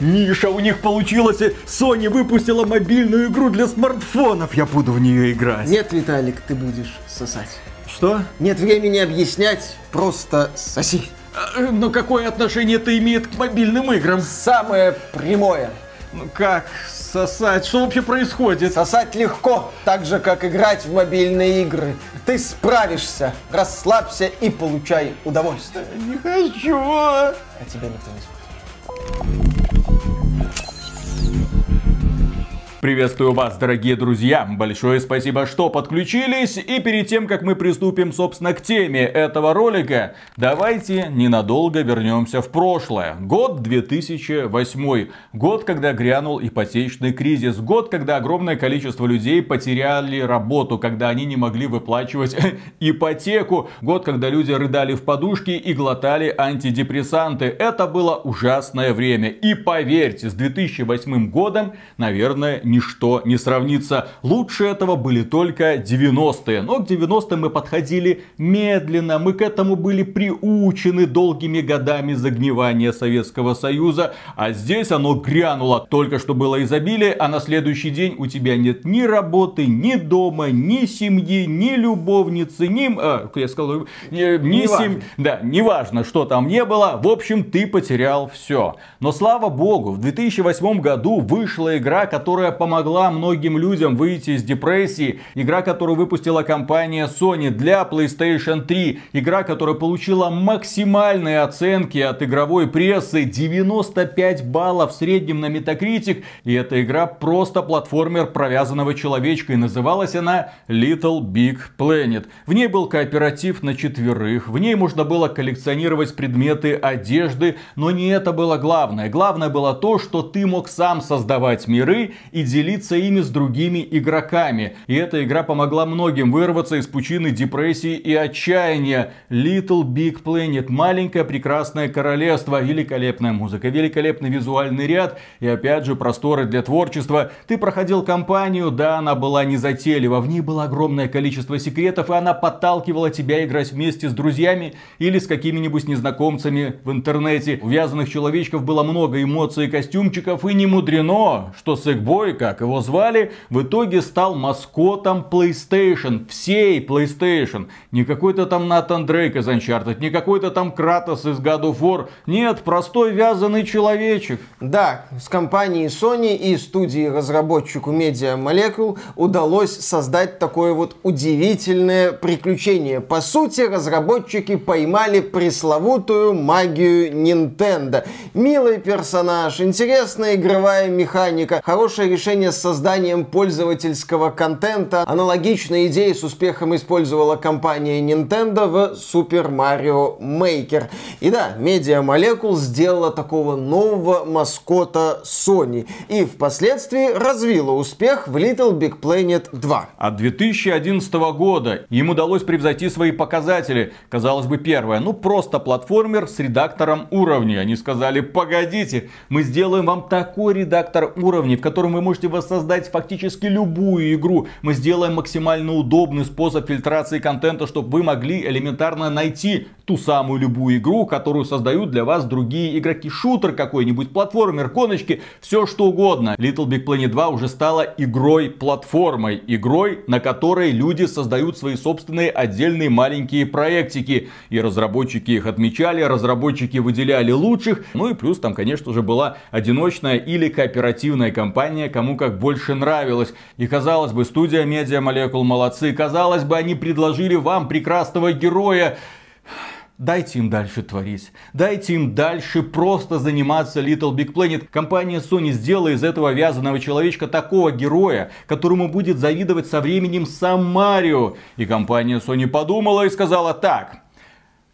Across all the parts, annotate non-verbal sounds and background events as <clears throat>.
Миша, у них получилось, Sony выпустила мобильную игру для смартфонов, я буду в нее играть. Нет, Виталик, ты будешь сосать. Что? Нет времени объяснять, просто соси. А, но какое отношение это имеет к мобильным играм? Самое прямое. Ну как сосать? Что вообще происходит? Сосать легко, так же, как играть в мобильные игры. Ты справишься, расслабься и получай удовольствие. Не хочу. А тебя никто не спрашивает. Приветствую вас, дорогие друзья! Большое спасибо, что подключились. И перед тем, как мы приступим, собственно, к теме этого ролика, давайте ненадолго вернемся в прошлое. Год 2008. Год, когда грянул ипотечный кризис. Год, когда огромное количество людей потеряли работу, когда они не могли выплачивать <laughs> ипотеку. Год, когда люди рыдали в подушки и глотали антидепрессанты. Это было ужасное время. И поверьте, с 2008 годом, наверное, ничто не сравнится. Лучше этого были только 90-е. Но к 90-м мы подходили медленно. Мы к этому были приучены долгими годами загнивания Советского Союза. А здесь оно грянуло. Только что было изобилие, а на следующий день у тебя нет ни работы, ни дома, ни семьи, ни любовницы, ни... А, я сказал, ни, ни семьи. Да, неважно, что там не было. В общем, ты потерял все. Но слава богу, в 2008 году вышла игра, которая помогла многим людям выйти из депрессии. Игра, которую выпустила компания Sony для PlayStation 3. Игра, которая получила максимальные оценки от игровой прессы. 95 баллов в среднем на Metacritic. И эта игра просто платформер провязанного человечка. И называлась она Little Big Planet. В ней был кооператив на четверых. В ней можно было коллекционировать предметы одежды. Но не это было главное. Главное было то, что ты мог сам создавать миры и делиться ими с другими игроками. И эта игра помогла многим вырваться из пучины депрессии и отчаяния. Little Big Planet, маленькое прекрасное королевство, великолепная музыка, великолепный визуальный ряд и опять же просторы для творчества. Ты проходил кампанию, да, она была не затейлива, в ней было огромное количество секретов, и она подталкивала тебя играть вместе с друзьями или с какими-нибудь незнакомцами в интернете. У вязаных человечков было много эмоций и костюмчиков, и не мудрено, что Сэкбой, как его звали, в итоге стал маскотом PlayStation, всей PlayStation. Не какой-то там Натан Дрейк из Uncharted, не какой-то там Кратос из God of War. Нет, простой вязаный человечек. Да, с компанией Sony и студией разработчику Media Molecule удалось создать такое вот удивительное приключение. По сути, разработчики поймали пресловутую магию Nintendo. Милый персонаж, интересная игровая механика, хорошее решение решение с созданием пользовательского контента. Аналогичные идеи с успехом использовала компания Nintendo в Super Mario Maker. И да, Media Molecule сделала такого нового маскота Sony. И впоследствии развила успех в Little Big Planet 2. От 2011 года им удалось превзойти свои показатели. Казалось бы, первое, ну просто платформер с редактором уровней. Они сказали, погодите, мы сделаем вам такой редактор уровней, в котором вы можете можете воссоздать фактически любую игру. Мы сделаем максимально удобный способ фильтрации контента, чтобы вы могли элементарно найти ту самую любую игру, которую создают для вас другие игроки. Шутер какой-нибудь, платформер, коночки, все что угодно. Little Big Planet 2 уже стала игрой-платформой. Игрой, на которой люди создают свои собственные отдельные маленькие проектики. И разработчики их отмечали, разработчики выделяли лучших. Ну и плюс там, конечно же, была одиночная или кооперативная компания, кому как больше нравилось. И казалось бы, студия Media Molecule молодцы. Казалось бы, они предложили вам прекрасного героя. Дайте им дальше творить. Дайте им дальше просто заниматься Little Big Planet. Компания Sony сделала из этого вязаного человечка такого героя, которому будет завидовать со временем сам Марио. И компания Sony подумала и сказала так.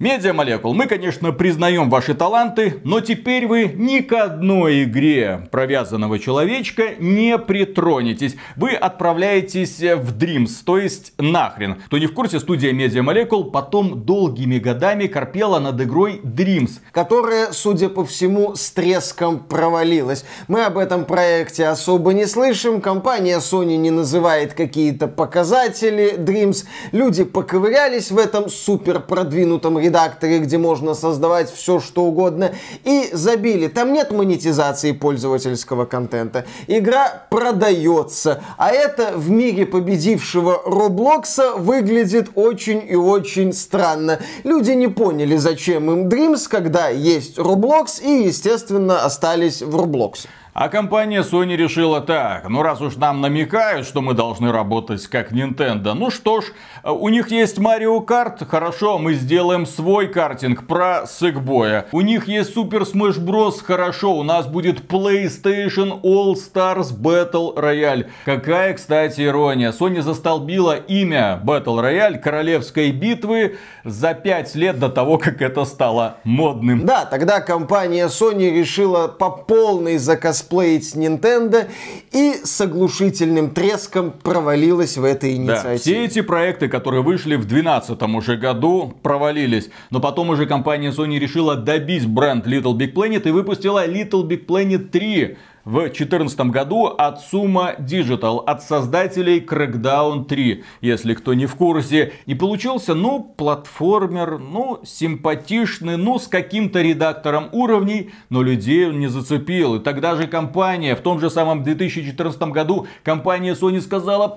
Media Molecule, мы, конечно, признаем ваши таланты, но теперь вы ни к одной игре про вязаного человечка не притронетесь. Вы отправляетесь в Dreams, то есть нахрен. Кто не в курсе, студия Media Molecule потом долгими годами корпела над игрой Dreams. Которая, судя по всему, с треском провалилась. Мы об этом проекте особо не слышим, компания Sony не называет какие-то показатели Dreams. Люди поковырялись в этом супер продвинутом редакторе редакторе, где можно создавать все, что угодно, и забили. Там нет монетизации пользовательского контента. Игра продается, а это в мире победившего Роблокса выглядит очень и очень странно. Люди не поняли, зачем им Dreams, когда есть Roblox, и, естественно, остались в Roblox. А компания Sony решила так, ну раз уж нам намекают, что мы должны работать как Nintendo, ну что ж, у них есть Mario Kart, хорошо, мы сделаем свой картинг про Сэкбоя. У них есть Super Smash Bros, хорошо, у нас будет PlayStation All Stars Battle Royale. Какая, кстати, ирония. Sony застолбила имя Battle Royale королевской битвы за 5 лет до того, как это стало модным. Да, тогда компания Sony решила по полной закос косплеить Nintendo и с оглушительным треском провалилась в этой инициативе. Да, все эти проекты, которые вышли в 2012 уже году, провалились. Но потом уже компания Sony решила добить бренд Little Big Planet и выпустила Little Big Planet 3 в 2014 году от Suma Digital, от создателей Crackdown 3, если кто не в курсе. И получился, ну, платформер, ну, симпатичный, ну, с каким-то редактором уровней, но людей он не зацепил. И тогда же компания, в том же самом 2014 году, компания Sony сказала,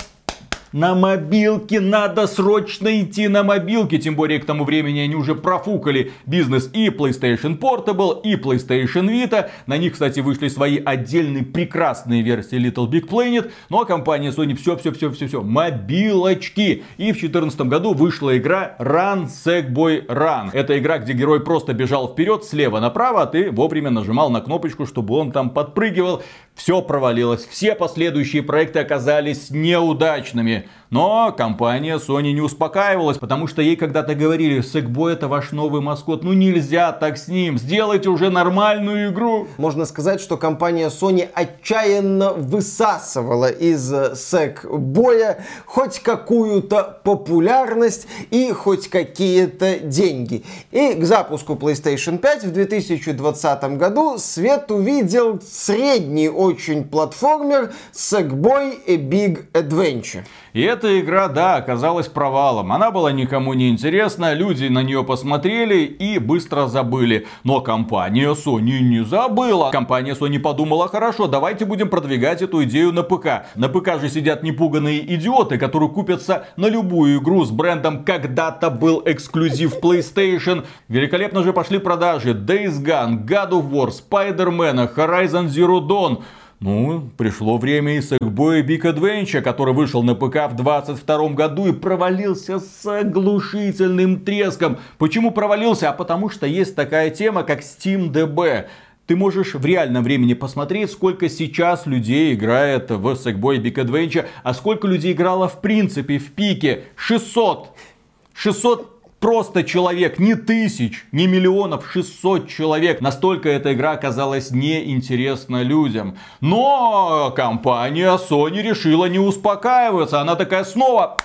на мобилке надо срочно идти на мобилке. Тем более к тому времени они уже профукали бизнес и PlayStation Portable, и PlayStation Vita. На них, кстати, вышли свои отдельные прекрасные версии Little Big Planet. Ну а компания Sony все-все-все-все-все. Мобилочки. И в 2014 году вышла игра Run Sackboy Run. Это игра, где герой просто бежал вперед, слева направо, а ты вовремя нажимал на кнопочку, чтобы он там подпрыгивал. Все провалилось. Все последующие проекты оказались неудачными. Но компания Sony не успокаивалась, потому что ей когда-то говорили, Сэкбой это ваш новый маскот, ну нельзя так с ним, сделайте уже нормальную игру. Можно сказать, что компания Sony отчаянно высасывала из Сэкбоя хоть какую-то популярность и хоть какие-то деньги. И к запуску PlayStation 5 в 2020 году свет увидел средний очень платформер Sackboy A Big Adventure. И эта игра, да, оказалась провалом. Она была никому не интересна, люди на нее посмотрели и быстро забыли. Но компания Sony не забыла. Компания Sony подумала, хорошо, давайте будем продвигать эту идею на ПК. На ПК же сидят непуганные идиоты, которые купятся на любую игру с брендом «Когда-то был эксклюзив PlayStation». Великолепно же пошли продажи Days Gone, God of War, Spider-Man, Horizon Zero Dawn. Ну, пришло время и Sackboy Big Adventure, который вышел на ПК в 22 году и провалился с оглушительным треском. Почему провалился? А потому что есть такая тема, как Steam DB. Ты можешь в реальном времени посмотреть, сколько сейчас людей играет в Sackboy Big Adventure, а сколько людей играло в принципе в пике. 600. 600 просто человек, не тысяч, не миллионов, 600 человек. Настолько эта игра оказалась неинтересна людям. Но компания Sony решила не успокаиваться. Она такая снова...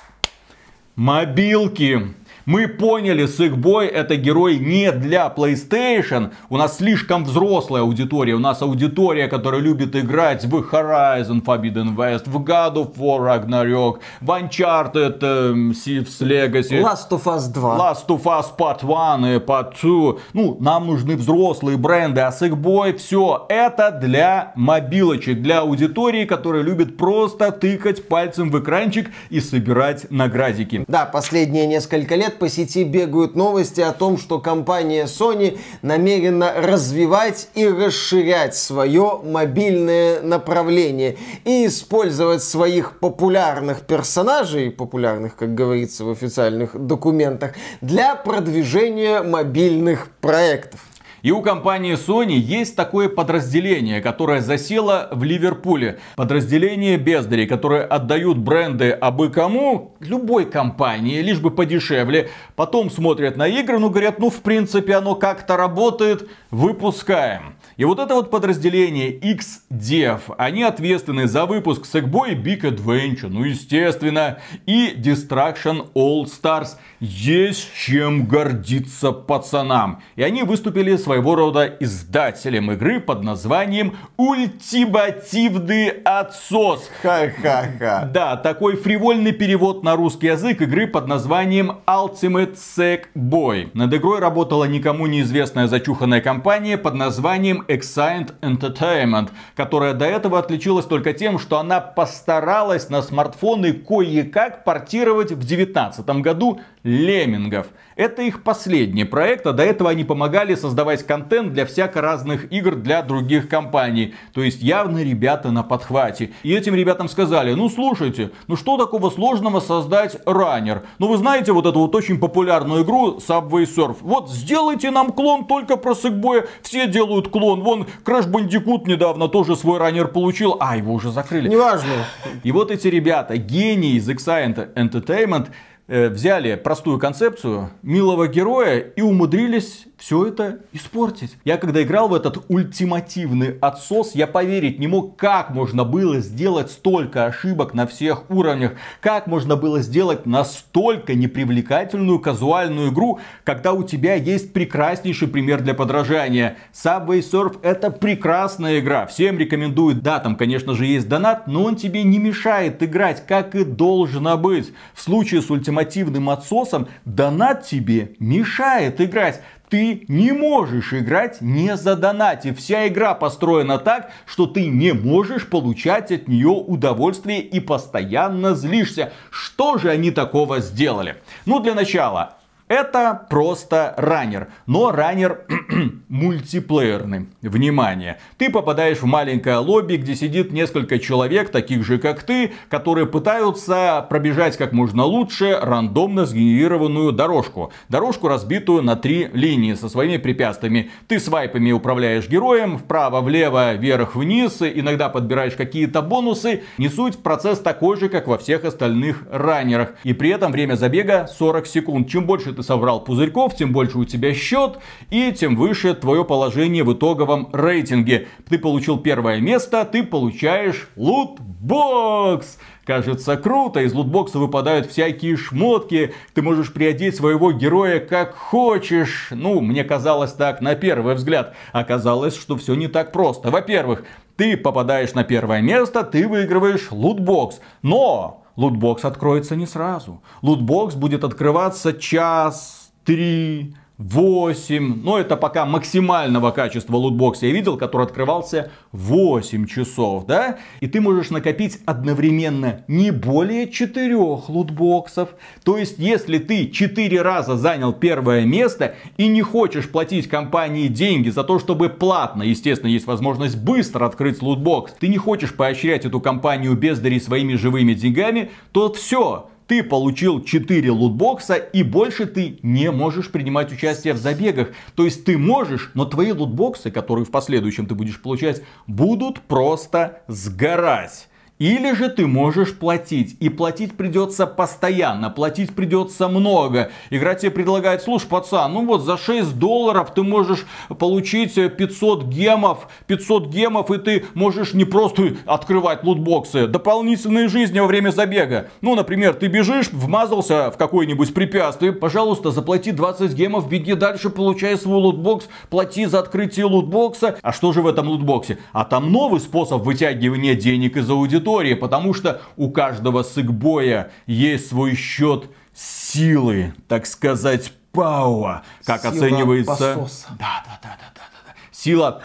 Мобилки. Мы поняли, Сыкбой это герой не для PlayStation. У нас слишком взрослая аудитория. У нас аудитория, которая любит играть в Horizon Forbidden West, в God of War Ragnarok, в Uncharted э, Thieves Legacy. Last of Us 2. Last of Us Part 1 и Part 2. Ну, нам нужны взрослые бренды, а Сыкбой все это для мобилочек, для аудитории, которая любит просто тыкать пальцем в экранчик и собирать наградики. Да, последние несколько лет лет по сети бегают новости о том, что компания Sony намерена развивать и расширять свое мобильное направление и использовать своих популярных персонажей, популярных, как говорится в официальных документах, для продвижения мобильных проектов. И у компании Sony есть такое подразделение, которое засело в Ливерпуле. Подразделение бездарей, которые отдают бренды абы кому, любой компании, лишь бы подешевле. Потом смотрят на игры, ну говорят, ну в принципе оно как-то работает, выпускаем. И вот это вот подразделение XDev, они ответственны за выпуск Sackboy Big Adventure, ну естественно, и Distraction All Stars. Есть чем гордиться пацанам. И они выступили своего рода издателем игры под названием Ультимативный отсос. Ха-ха-ха. Да, такой фривольный перевод на русский язык игры под названием Ultimate Sackboy. Над игрой работала никому неизвестная зачуханная компания под названием Excited Entertainment, которая до этого отличилась только тем, что она постаралась на смартфоны кое-как портировать в 2019 году леммингов. Это их последний проект, а до этого они помогали создавать контент для всяко разных игр для других компаний. То есть явно ребята на подхвате. И этим ребятам сказали, ну слушайте, ну что такого сложного создать раннер? Ну вы знаете вот эту вот очень популярную игру Subway Surf. Вот сделайте нам клон только про Сэкбоя. Все делают клон. Вон Crash Bandicoot недавно тоже свой раннер получил. А, его уже закрыли. Неважно. И вот эти ребята, гении из Excited Entertainment, взяли простую концепцию милого героя и умудрились все это испортить. Я когда играл в этот ультимативный отсос, я поверить не мог, как можно было сделать столько ошибок на всех уровнях, как можно было сделать настолько непривлекательную казуальную игру, когда у тебя есть прекраснейший пример для подражания. Subway Surf это прекрасная игра, всем рекомендую. Да, там конечно же есть донат, но он тебе не мешает играть, как и должно быть. В случае с ультимативным отсосом донат тебе мешает играть ты не можешь играть не за донати. Вся игра построена так, что ты не можешь получать от нее удовольствие и постоянно злишься. Что же они такого сделали? Ну, для начала, это просто раннер, но раннер <clears throat> мультиплеерный. Внимание! Ты попадаешь в маленькое лобби, где сидит несколько человек, таких же как ты, которые пытаются пробежать как можно лучше рандомно сгенерированную дорожку. Дорожку, разбитую на три линии со своими препятствиями. Ты свайпами управляешь героем, вправо, влево, вверх, вниз, иногда подбираешь какие-то бонусы. Не суть, процесс такой же, как во всех остальных раннерах. И при этом время забега 40 секунд. Чем больше ты собрал пузырьков, тем больше у тебя счет, и тем выше твое положение в итоговом рейтинге. Ты получил первое место, ты получаешь лутбокс. Кажется круто, из лутбокса выпадают всякие шмотки, ты можешь приодеть своего героя как хочешь. Ну, мне казалось так на первый взгляд. Оказалось, что все не так просто. Во-первых, ты попадаешь на первое место, ты выигрываешь лутбокс. Но лутбокс откроется не сразу. Лутбокс будет открываться час, три, 8, но это пока максимального качества лутбокса я видел, который открывался 8 часов, да? И ты можешь накопить одновременно не более 4 лутбоксов. То есть, если ты 4 раза занял первое место и не хочешь платить компании деньги за то, чтобы платно, естественно, есть возможность быстро открыть лутбокс, ты не хочешь поощрять эту компанию бездари своими живыми деньгами, то все, ты получил 4 лутбокса и больше ты не можешь принимать участие в забегах. То есть ты можешь, но твои лутбоксы, которые в последующем ты будешь получать, будут просто сгорать. Или же ты можешь платить. И платить придется постоянно, платить придется много. Игра тебе предлагает, слушай, пацан, ну вот за 6 долларов ты можешь получить 500 гемов. 500 гемов и ты можешь не просто открывать лутбоксы, дополнительные жизни во время забега. Ну, например, ты бежишь, вмазался в какое-нибудь препятствие, пожалуйста, заплати 20 гемов, беги дальше, получай свой лутбокс, плати за открытие лутбокса. А что же в этом лутбоксе? А там новый способ вытягивания денег из аудитории истории, потому что у каждого сыкбоя есть свой счет силы, так сказать, пауа, как Сила оценивается... Пососа. Да, да, да, да, да, да. Сила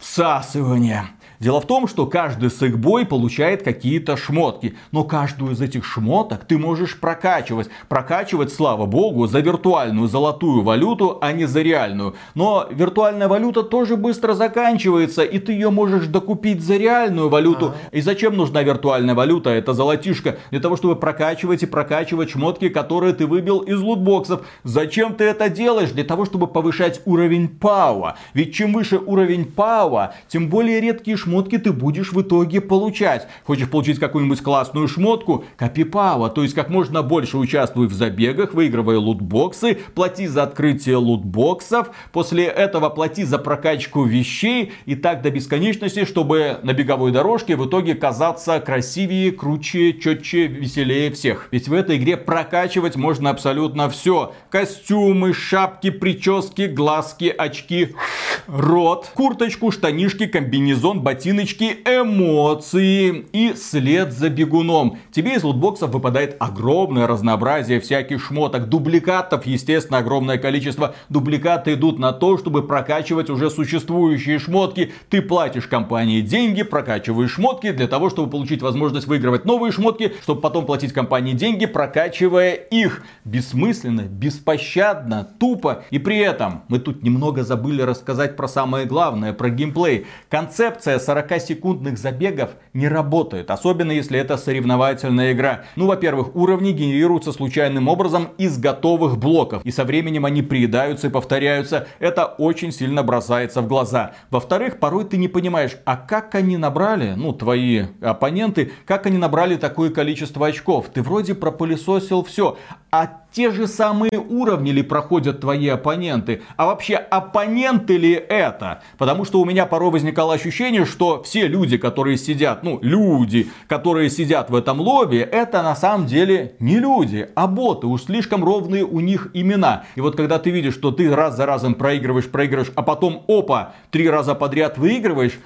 всасывания. Дело в том, что каждый сэкбой получает какие-то шмотки. Но каждую из этих шмоток ты можешь прокачивать. Прокачивать, слава богу, за виртуальную золотую валюту, а не за реальную. Но виртуальная валюта тоже быстро заканчивается, и ты ее можешь докупить за реальную валюту. А-а-а. И зачем нужна виртуальная валюта? Это золотишко. Для того, чтобы прокачивать и прокачивать шмотки, которые ты выбил из лутбоксов. Зачем ты это делаешь? Для того, чтобы повышать уровень пауа. Ведь чем выше уровень пауа, тем более редкие шмотки шмотки ты будешь в итоге получать. Хочешь получить какую-нибудь классную шмотку? Копипава, то есть как можно больше участвуй в забегах, выигрывая лутбоксы, плати за открытие лутбоксов, после этого плати за прокачку вещей и так до бесконечности, чтобы на беговой дорожке в итоге казаться красивее, круче, четче, веселее всех. Ведь в этой игре прокачивать можно абсолютно все. Костюмы, шапки, прически, глазки, очки, рот, курточку, штанишки, комбинезон, ботиночки, эмоции и след за бегуном. Тебе из лутбоксов выпадает огромное разнообразие всяких шмоток, дубликатов, естественно, огромное количество. Дубликаты идут на то, чтобы прокачивать уже существующие шмотки. Ты платишь компании деньги, прокачиваешь шмотки для того, чтобы получить возможность выигрывать новые шмотки, чтобы потом платить компании деньги, прокачивая их. Бессмысленно, беспощадно, тупо. И при этом мы тут немного забыли рассказать про самое главное, про геймплей. Концепция 40-секундных забегов не работает, особенно если это соревновательная игра. Ну, во-первых, уровни генерируются случайным образом из готовых блоков, и со временем они приедаются и повторяются. Это очень сильно бросается в глаза. Во-вторых, порой ты не понимаешь, а как они набрали, ну, твои оппоненты, как они набрали такое количество очков. Ты вроде пропылесосил все, а те же самые уровни ли проходят твои оппоненты? А вообще, оппоненты ли это? Потому что у меня порой возникало ощущение, что все люди, которые сидят, ну, люди, которые сидят в этом лобби, это на самом деле не люди, а боты. Уж слишком ровные у них имена. И вот когда ты видишь, что ты раз за разом проигрываешь, проигрываешь, а потом, опа, три раза подряд выигрываешь,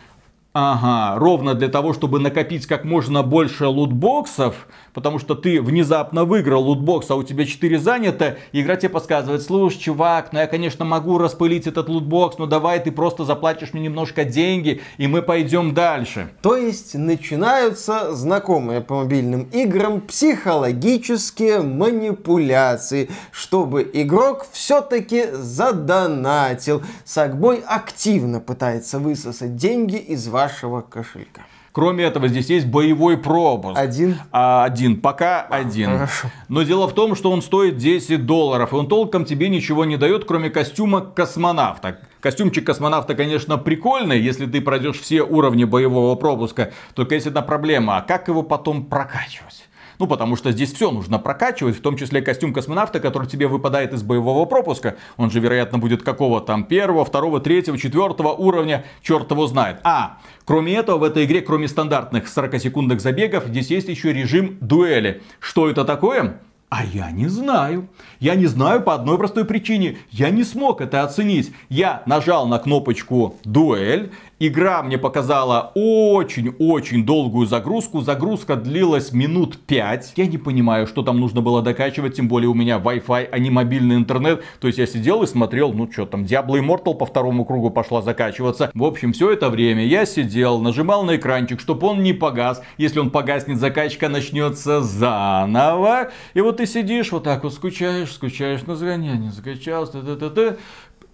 Ага, ровно для того, чтобы накопить как можно больше лутбоксов, потому что ты внезапно выиграл лутбокс, а у тебя 4 занято, игра тебе подсказывает, слушай, чувак, ну я, конечно, могу распылить этот лутбокс, но давай ты просто заплатишь мне немножко деньги, и мы пойдем дальше. То есть начинаются знакомые по мобильным играм психологические манипуляции, чтобы игрок все-таки задонатил. Сагбой активно пытается высосать деньги из вашего вашего кошелька. Кроме этого, здесь есть боевой пропуск. Один? А, один. Пока один. Хорошо. Но дело в том, что он стоит 10 долларов. И он толком тебе ничего не дает, кроме костюма космонавта. Костюмчик космонавта, конечно, прикольный, если ты пройдешь все уровни боевого пропуска. Только есть одна проблема. А как его потом прокачивать? Ну, потому что здесь все нужно прокачивать, в том числе костюм космонавта, который тебе выпадает из боевого пропуска. Он же, вероятно, будет какого там первого, второго, третьего, четвертого уровня, черт его знает. А, кроме этого, в этой игре, кроме стандартных 40-секундных забегов, здесь есть еще режим дуэли. Что это такое? А я не знаю. Я не знаю по одной простой причине. Я не смог это оценить. Я нажал на кнопочку дуэль. Игра мне показала очень-очень долгую загрузку. Загрузка длилась минут 5. Я не понимаю, что там нужно было докачивать. Тем более у меня Wi-Fi, а не мобильный интернет. То есть я сидел и смотрел, ну что там, Diablo Immortal по второму кругу пошла закачиваться. В общем, все это время я сидел, нажимал на экранчик, чтобы он не погас. Если он погаснет, закачка начнется заново. И вот ты сидишь вот так вот, скучаешь, скучаешь, ну сгоняй, не закачался, т -т -т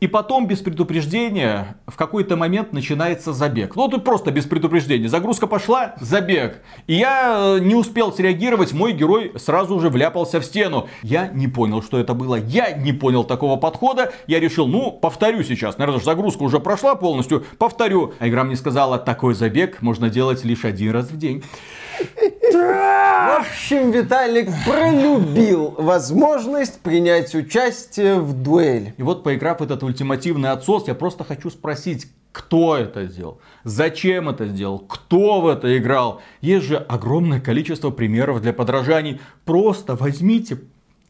и потом без предупреждения в какой-то момент начинается забег. Ну тут просто без предупреждения. Загрузка пошла, забег. И я э, не успел среагировать, мой герой сразу же вляпался в стену. Я не понял, что это было. Я не понял такого подхода. Я решил, ну, повторю сейчас. Наверное, загрузка уже прошла полностью. Повторю. А игра мне сказала, такой забег можно делать лишь один раз в день. В общем, Виталик пролюбил возможность принять участие в дуэли. И вот, поиграв в этот ультимативный отсос, я просто хочу спросить, кто это сделал, зачем это сделал, кто в это играл. Есть же огромное количество примеров для подражаний. Просто возьмите,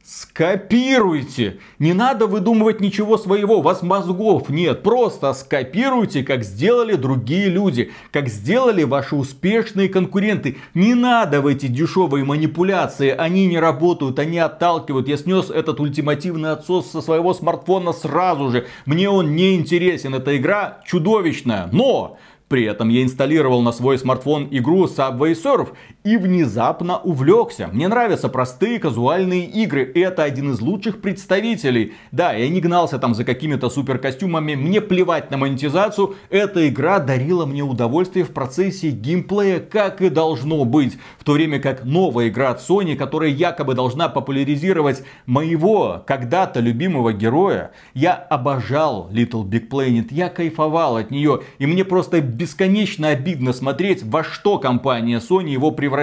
Скопируйте. Не надо выдумывать ничего своего, у вас мозгов нет. Просто скопируйте, как сделали другие люди, как сделали ваши успешные конкуренты. Не надо в эти дешевые манипуляции, они не работают, они отталкивают. Я снес этот ультимативный отсос со своего смартфона сразу же. Мне он не интересен, эта игра чудовищная. Но при этом я инсталлировал на свой смартфон игру Subway Surf и внезапно увлекся. Мне нравятся простые казуальные игры. Это один из лучших представителей. Да, я не гнался там за какими-то супер костюмами. Мне плевать на монетизацию. Эта игра дарила мне удовольствие в процессе геймплея, как и должно быть. В то время как новая игра от Sony, которая якобы должна популяризировать моего когда-то любимого героя, я обожал Little Big Planet, я кайфовал от нее. И мне просто бесконечно обидно смотреть, во что компания Sony его превратила.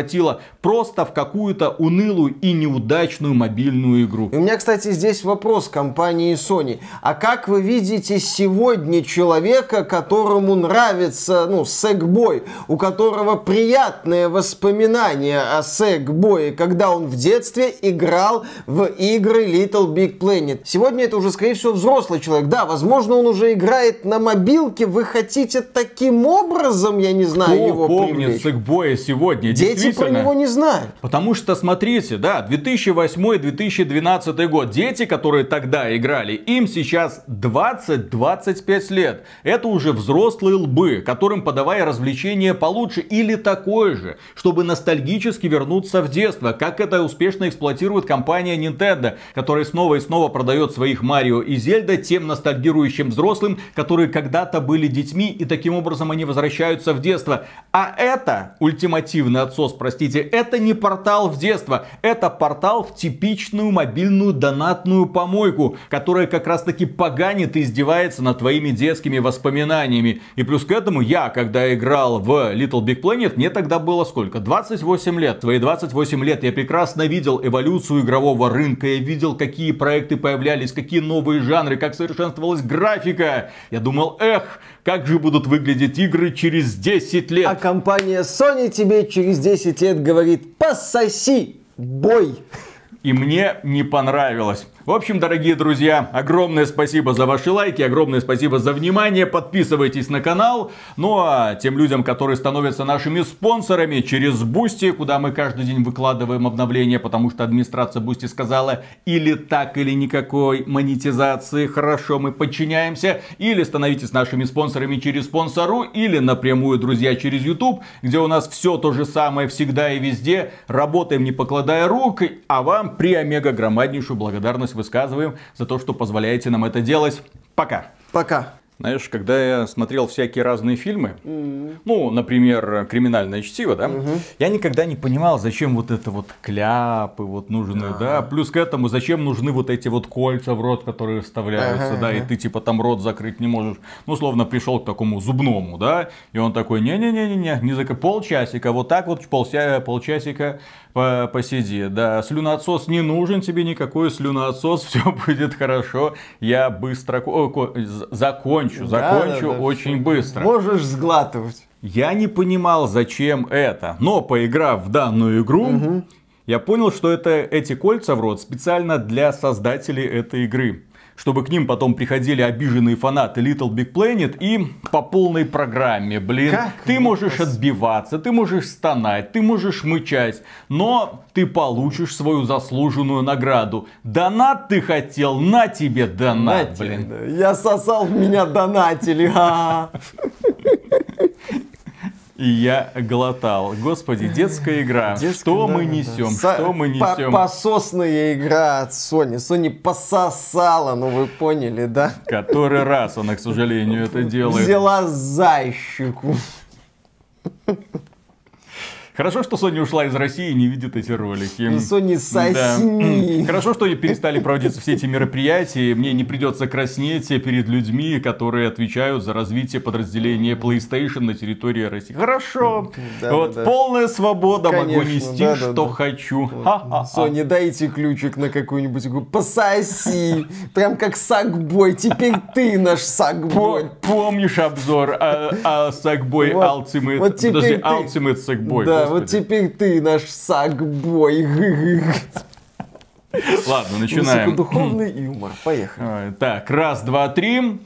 Просто в какую-то унылую и неудачную мобильную игру. И у меня, кстати, здесь вопрос компании Sony. А как вы видите сегодня человека, которому нравится, ну, Сэкбой, у которого приятные воспоминания о Сэкбое, когда он в детстве играл в игры Little Big Planet? Сегодня это уже, скорее всего, взрослый человек. Да, возможно, он уже играет на мобилке. Вы хотите таким образом, я не знаю, Кто его помнит привлечь? Сэкбоя сегодня? Дети про Действительно. него не знают. Потому что, смотрите, да, 2008-2012 год. Дети, которые тогда играли, им сейчас 20-25 лет. Это уже взрослые лбы, которым подавая развлечения получше или такое же, чтобы ностальгически вернуться в детство, как это успешно эксплуатирует компания Nintendo, которая снова и снова продает своих Марио и Зельда тем ностальгирующим взрослым, которые когда-то были детьми, и таким образом они возвращаются в детство. А это ультимативный отсос, простите, это не портал в детство, это портал в типичную мобильную донатную помойку, которая как раз таки поганит и издевается над твоими детскими воспоминаниями. И плюс к этому я, когда играл в Little Big Planet, мне тогда было сколько? 28 лет. Твои 28 лет я прекрасно видел эволюцию игрового рынка, я видел, какие проекты появлялись, какие новые жанры, как совершенствовалась графика. Я думал, эх, как же будут выглядеть игры через 10 лет. А компания Sony тебе через 10 лет говорит, пососи, boy. И мне не понравилось. В общем, дорогие друзья, огромное спасибо за ваши лайки, огромное спасибо за внимание. Подписывайтесь на канал. Ну а тем людям, которые становятся нашими спонсорами через Boosty, куда мы каждый день выкладываем обновления, потому что администрация Boosty сказала или так, или никакой монетизации. Хорошо, мы подчиняемся. Или становитесь нашими спонсорами через Sponsr, или напрямую, друзья, через YouTube, где у нас все то же самое всегда и везде. Работаем не покладая рук, а вам при омега громаднейшую благодарность высказываем за то, что позволяете нам это делать. Пока. Пока. Знаешь, когда я смотрел всякие разные фильмы, ну, например, «Криминальное чтиво», да, я никогда не понимал, зачем вот это вот кляпы вот нужны, да, плюс к этому, зачем нужны вот эти вот кольца в рот, которые вставляются, Ага, да, и ты типа там рот закрыть не можешь. Ну, словно пришел к такому зубному, да, и он такой, не-не-не-не-не, не за полчасика, вот так вот полся, полчасика по- посиди, да, слюноотсос не нужен тебе никакой слюноотсос, <laughs> все будет хорошо, я быстро ко- ко- з- закончу, Да, закончу да, да, очень быстро. Можешь сглатывать. Я не понимал, зачем это, но поиграв в данную игру, я понял, что это эти кольца в рот специально для создателей этой игры. Чтобы к ним потом приходили обиженные фанаты Little Big Planet и по полной программе, блин. Как ты можешь пос- отбиваться, ты можешь стонать, ты можешь мычать, но ты получишь свою заслуженную награду. Донат ты хотел, на тебе донат, Нате, блин. да. Я сосал, в меня донатили. И я глотал. Господи, детская игра. Детская, что да, мы несем? да. Что мы По- несем? Пососная игра от Sony. Sony пососала, ну вы поняли, да? Который раз она, к сожалению, это делает. Взяла за щеку. Хорошо, что Sony ушла из России и не видит эти ролики. Sony Да. сосни. Хорошо, что перестали проводиться все эти мероприятия. и Мне не придется краснеть перед людьми, которые отвечают за развитие подразделения PlayStation на территории России. Хорошо. Да, вот да, да. полная свобода, могу Конечно, нести, да, да, что да. хочу. Ха-ха-ха. Sony, дайте ключик на какую-нибудь игру. Пососи. Прям как сакбой. Теперь ты наш сакбой. Помнишь обзор а, а, Sackboy Вот- Ultimate? вот теперь Подожди, ты- Ultimate Sackboy. Да, вот господи. теперь ты наш сакбой. Ладно, начинаем. Высокодуховный юмор. Поехали. Так, раз, два, три.